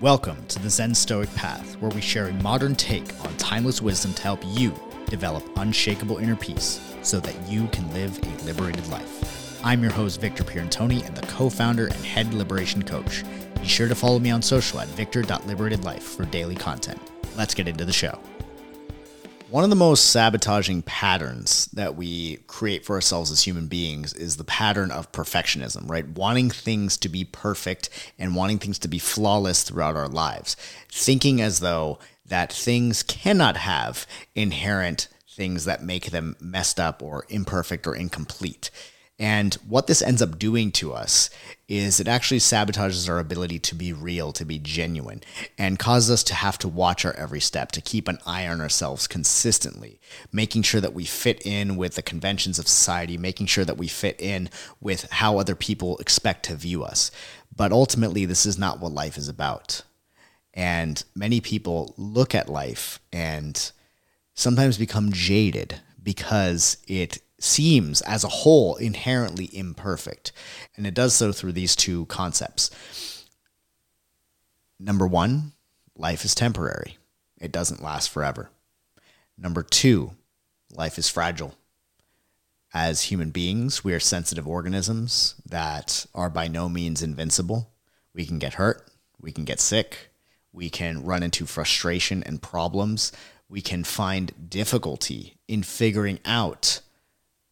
Welcome to the Zen Stoic Path, where we share a modern take on timeless wisdom to help you develop unshakable inner peace so that you can live a liberated life. I'm your host, Victor Pierantoni, and the co founder and head liberation coach. Be sure to follow me on social at victor.liberatedlife for daily content. Let's get into the show. One of the most sabotaging patterns that we create for ourselves as human beings is the pattern of perfectionism, right? Wanting things to be perfect and wanting things to be flawless throughout our lives. Thinking as though that things cannot have inherent things that make them messed up or imperfect or incomplete. And what this ends up doing to us is it actually sabotages our ability to be real, to be genuine, and causes us to have to watch our every step, to keep an eye on ourselves consistently, making sure that we fit in with the conventions of society, making sure that we fit in with how other people expect to view us. But ultimately, this is not what life is about. And many people look at life and sometimes become jaded because it seems as a whole inherently imperfect. And it does so through these two concepts. Number one, life is temporary, it doesn't last forever. Number two, life is fragile. As human beings, we are sensitive organisms that are by no means invincible. We can get hurt, we can get sick, we can run into frustration and problems, we can find difficulty in figuring out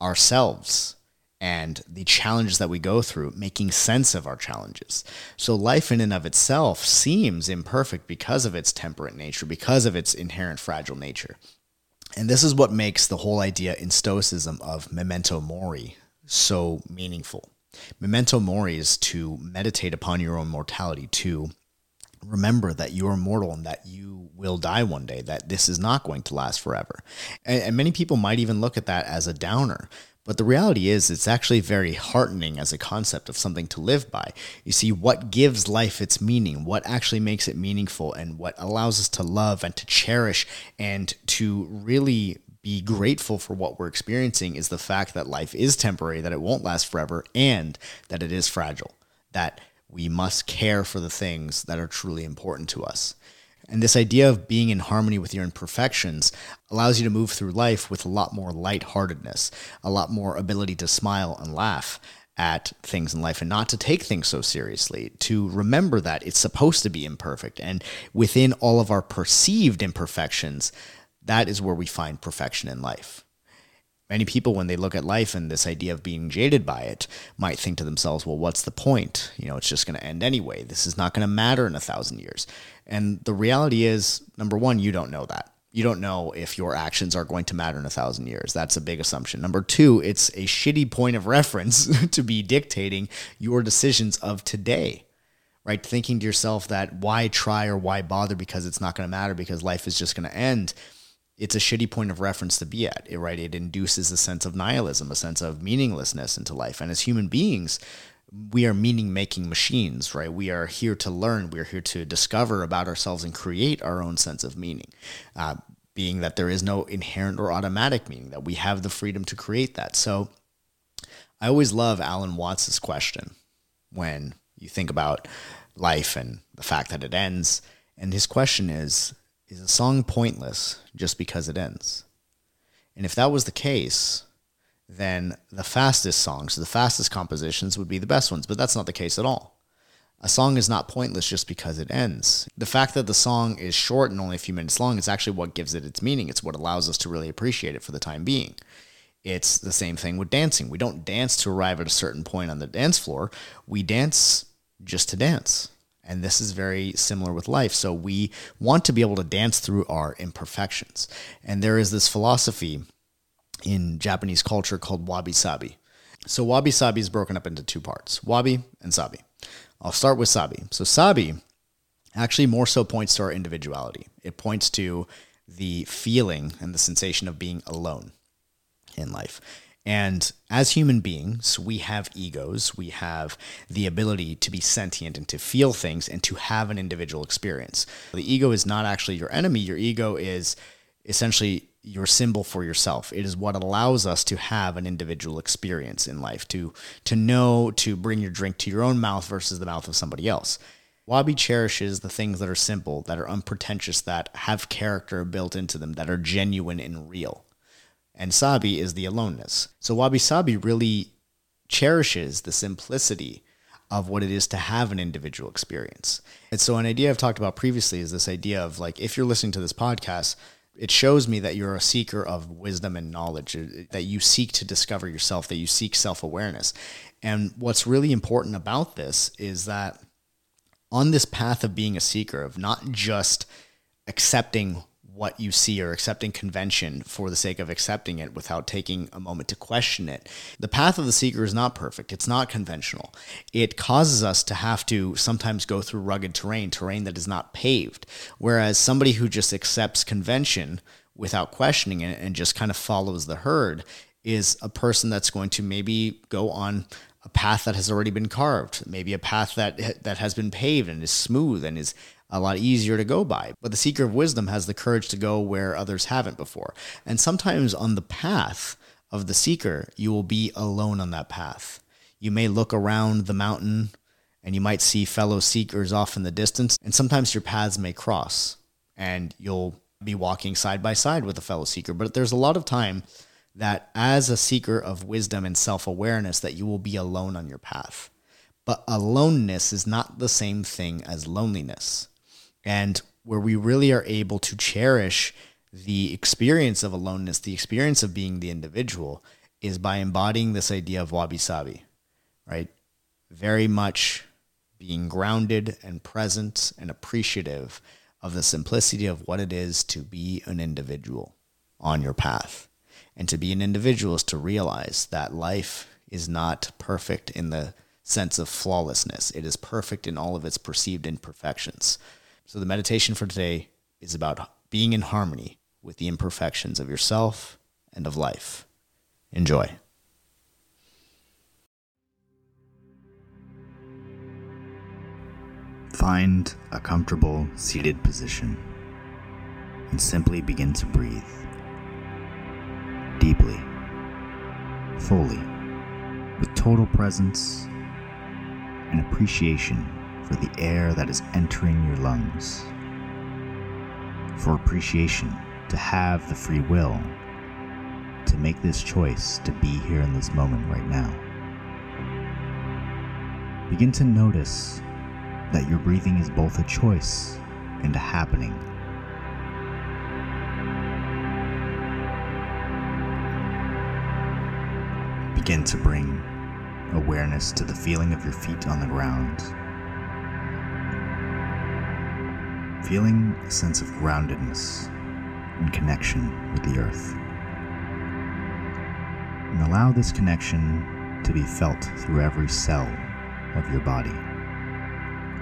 ourselves and the challenges that we go through, making sense of our challenges. So, life in and of itself seems imperfect because of its temperate nature, because of its inherent fragile nature. And this is what makes the whole idea in Stoicism of memento mori so meaningful. Memento mori is to meditate upon your own mortality, to remember that you are mortal and that you will die one day, that this is not going to last forever. And, and, many people might even look at that as a downer. But the reality is, it's actually very heartening as a concept of something to live by. You see, what gives life its meaning, what actually makes it meaningful, and what allows us to love and to cherish and to really be grateful for what we're experiencing is the fact that life is temporary, that it won't last forever, and that it is fragile. That we must care for the things that are truly important to us. And this idea of being in harmony with your imperfections allows you to move through life with a lot more lightheartedness, a lot more ability to smile and laugh at things in life and not to take things so seriously, to remember that it's supposed to be imperfect. And within all of our perceived imperfections, that is where we find perfection in life. Many people, when they look at life and this idea of being jaded by it, might think to themselves, well, what's the point? You know, it's just going to end anyway. This is not going to matter in a thousand years. And the reality is, number one, you don't know that. You don't know if your actions are going to matter in a thousand years. That's a big assumption. Number two, it's a shitty point of reference to be dictating your decisions of today right? Thinking to yourself that why try or why bother because it's not going to matter because life is just going to end it's a shitty point of reference to be at, right? It induces a sense of nihilism, a sense of meaninglessness into life. And as human beings, we are meaning making machines, right? We are here to learn, we are here to discover about ourselves and create our own sense of meaning. Uh, being that there is no inherent or automatic meaning, that we have the freedom to create that. So I always love Alan Watts's question when you think about life and the fact that it ends. And his question is is a song pointless just because it ends? And if that was the case, then the fastest songs, the fastest compositions would be the best ones, but that's not the case at all. A song is not pointless just because it ends. The fact that the song is short and only a few minutes long is actually what gives it its meaning. It's what allows us to really appreciate it for the time being. It's the same thing with dancing. We don't dance to arrive at a certain point on the dance floor, we dance just to dance. And this is very similar with life. So we want to be able to dance through our imperfections. And there is this philosophy in Japanese culture called wabi sabi. So wabi sabi is broken up into two parts wabi and sabi. I'll start with sabi. So sabi actually more so points to our individuality, it points to the feeling and the sensation of being alone in life. And as human beings, we have egos. We have the ability to be sentient and to feel things and to have an individual experience. The ego is not actually your enemy. Your ego is essentially your symbol for yourself. It is what allows us to have an individual experience in life, to to know to bring your drink to your own mouth versus the mouth of somebody else. Wabi cherishes the things that are simple, that are unpretentious, that have character built into them, that are genuine and real. And Sabi is the aloneness. So Wabi Sabi really cherishes the simplicity of what it is to have an individual experience. And so, an idea I've talked about previously is this idea of like, if you're listening to this podcast, it shows me that you're a seeker of wisdom and knowledge, uh, that you seek to discover yourself, that you seek self awareness. And what's really important about this is that on this path of being a seeker, of not just accepting what you see or accepting convention for the sake of accepting it without taking a moment to question it. The path of the seeker is not perfect. It's not conventional. It causes us to have to sometimes go through rugged terrain, terrain that is not paved. Whereas somebody who just accepts convention without questioning it and just kind of follows the herd is a person that's going to maybe go on a path that has already been carved, maybe a path that that has been paved and is smooth and is a lot easier to go by. But the seeker of wisdom has the courage to go where others haven't before. And sometimes on the path of the seeker, you will be alone on that path. You may look around the mountain and you might see fellow seekers off in the distance, and sometimes your paths may cross and you'll be walking side by side with a fellow seeker. But there's a lot of time that as a seeker of wisdom and self-awareness that you will be alone on your path. But aloneness is not the same thing as loneliness and where we really are able to cherish the experience of aloneness, the experience of being the individual, is by embodying this idea of wabi sabi, right? Very much being grounded and present and appreciative of the simplicity of what it is to be an individual on your path. And to be an individual is to realize that life is not perfect in the sense of flawlessness. It is perfect in all of its perceived imperfections. So the meditation for today is about being in harmony with the imperfections of yourself and of life. Enjoy. Find a comfortable seated position and simply begin to breathe deeply, fully, with total presence and appreciation for the air that is entering your lungs, for appreciation to have the free will to make this choice to be here in this moment right now. Begin to notice that your breathing is both a choice and a happening. Begin to bring awareness to the feeling of your feet on the ground feeling a sense of groundedness and connection with the earth. And allow this connection to be felt through every cell of your body,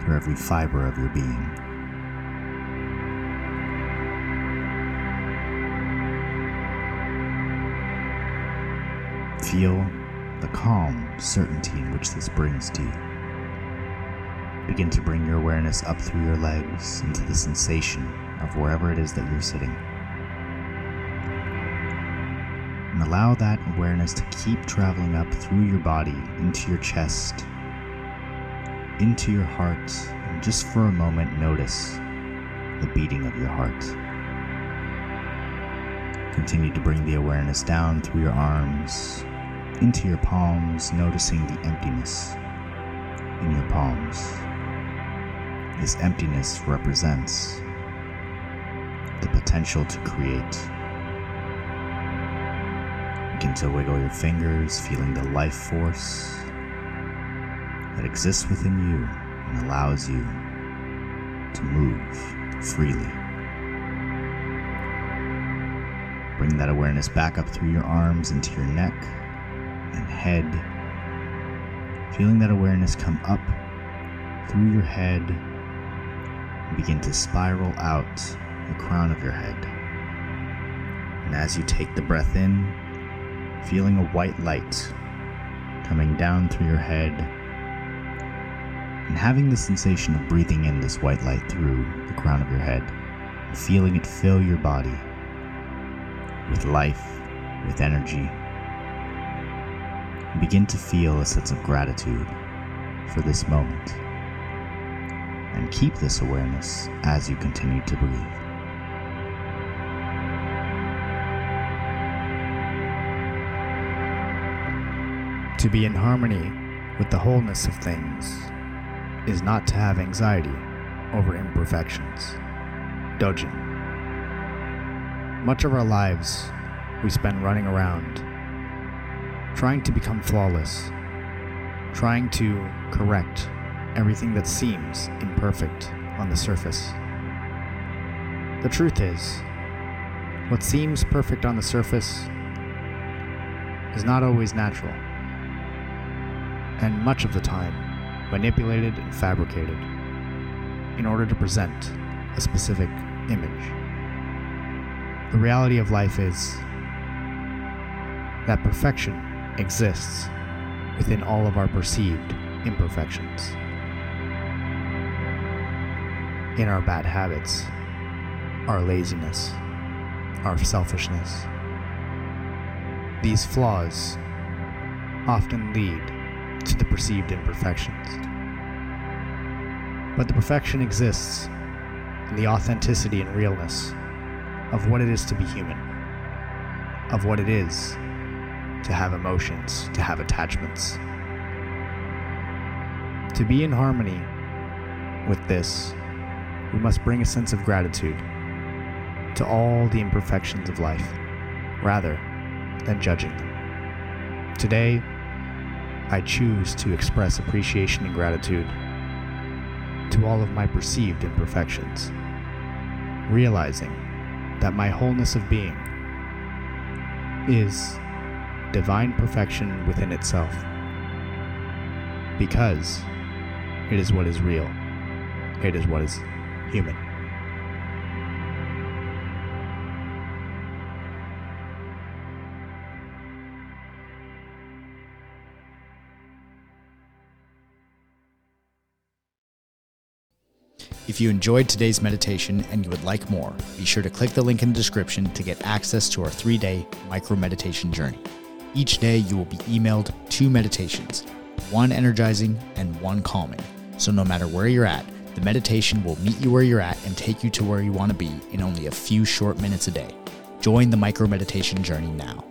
through every fiber of your being. Feel the calm certainty in which this brings to you. Begin to bring your awareness up through your legs into the sensation of wherever it is that you're sitting. And allow that awareness to keep traveling up through your body into your chest, into your heart, and just for a moment notice the beating of your heart. Continue to bring the awareness down through your arms, into your palms, noticing the emptiness in your palms. This emptiness represents the potential to create. Begin to wiggle your fingers, feeling the life force that exists within you and allows you to move freely. Bring that awareness back up through your arms into your neck and head. Feeling that awareness come up through your head and begin to spiral out the crown of your head. And as you take the breath in, feeling a white light coming down through your head, and having the sensation of breathing in this white light through the crown of your head, and feeling it fill your body with life, with energy. Begin to feel a sense of gratitude for this moment and keep this awareness as you continue to breathe. To be in harmony with the wholeness of things is not to have anxiety over imperfections. Dogen. Much of our lives we spend running around, trying to become flawless, trying to correct everything that seems imperfect on the surface. The truth is, what seems perfect on the surface is not always natural, and much of the time manipulated and fabricated in order to present a specific image. The reality of life is that perfection exists within all of our perceived imperfections. In our bad habits, our laziness, our selfishness. These flaws often lead to the perceived imperfections. But the perfection exists in the authenticity and realness of what it is to be human, of what it is to have emotions, to have attachments. To be in harmony with this, we must bring a sense of gratitude to all the imperfections of life, rather than judging them. Today, I choose to express appreciation and gratitude to all of my perceived imperfections, realizing that my wholeness of being is divine perfection within itself. Because it is what is real, it is what is human. If you enjoyed today's meditation and you would like more, be sure to click the link in the description to get access to our three day micro meditation journey. Each day, you will be emailed two meditations, one energizing and one calming. So, no matter where you're at, the meditation will meet you where you're at and take you to where you want to be in only a few short minutes a day. Join the micro meditation journey now.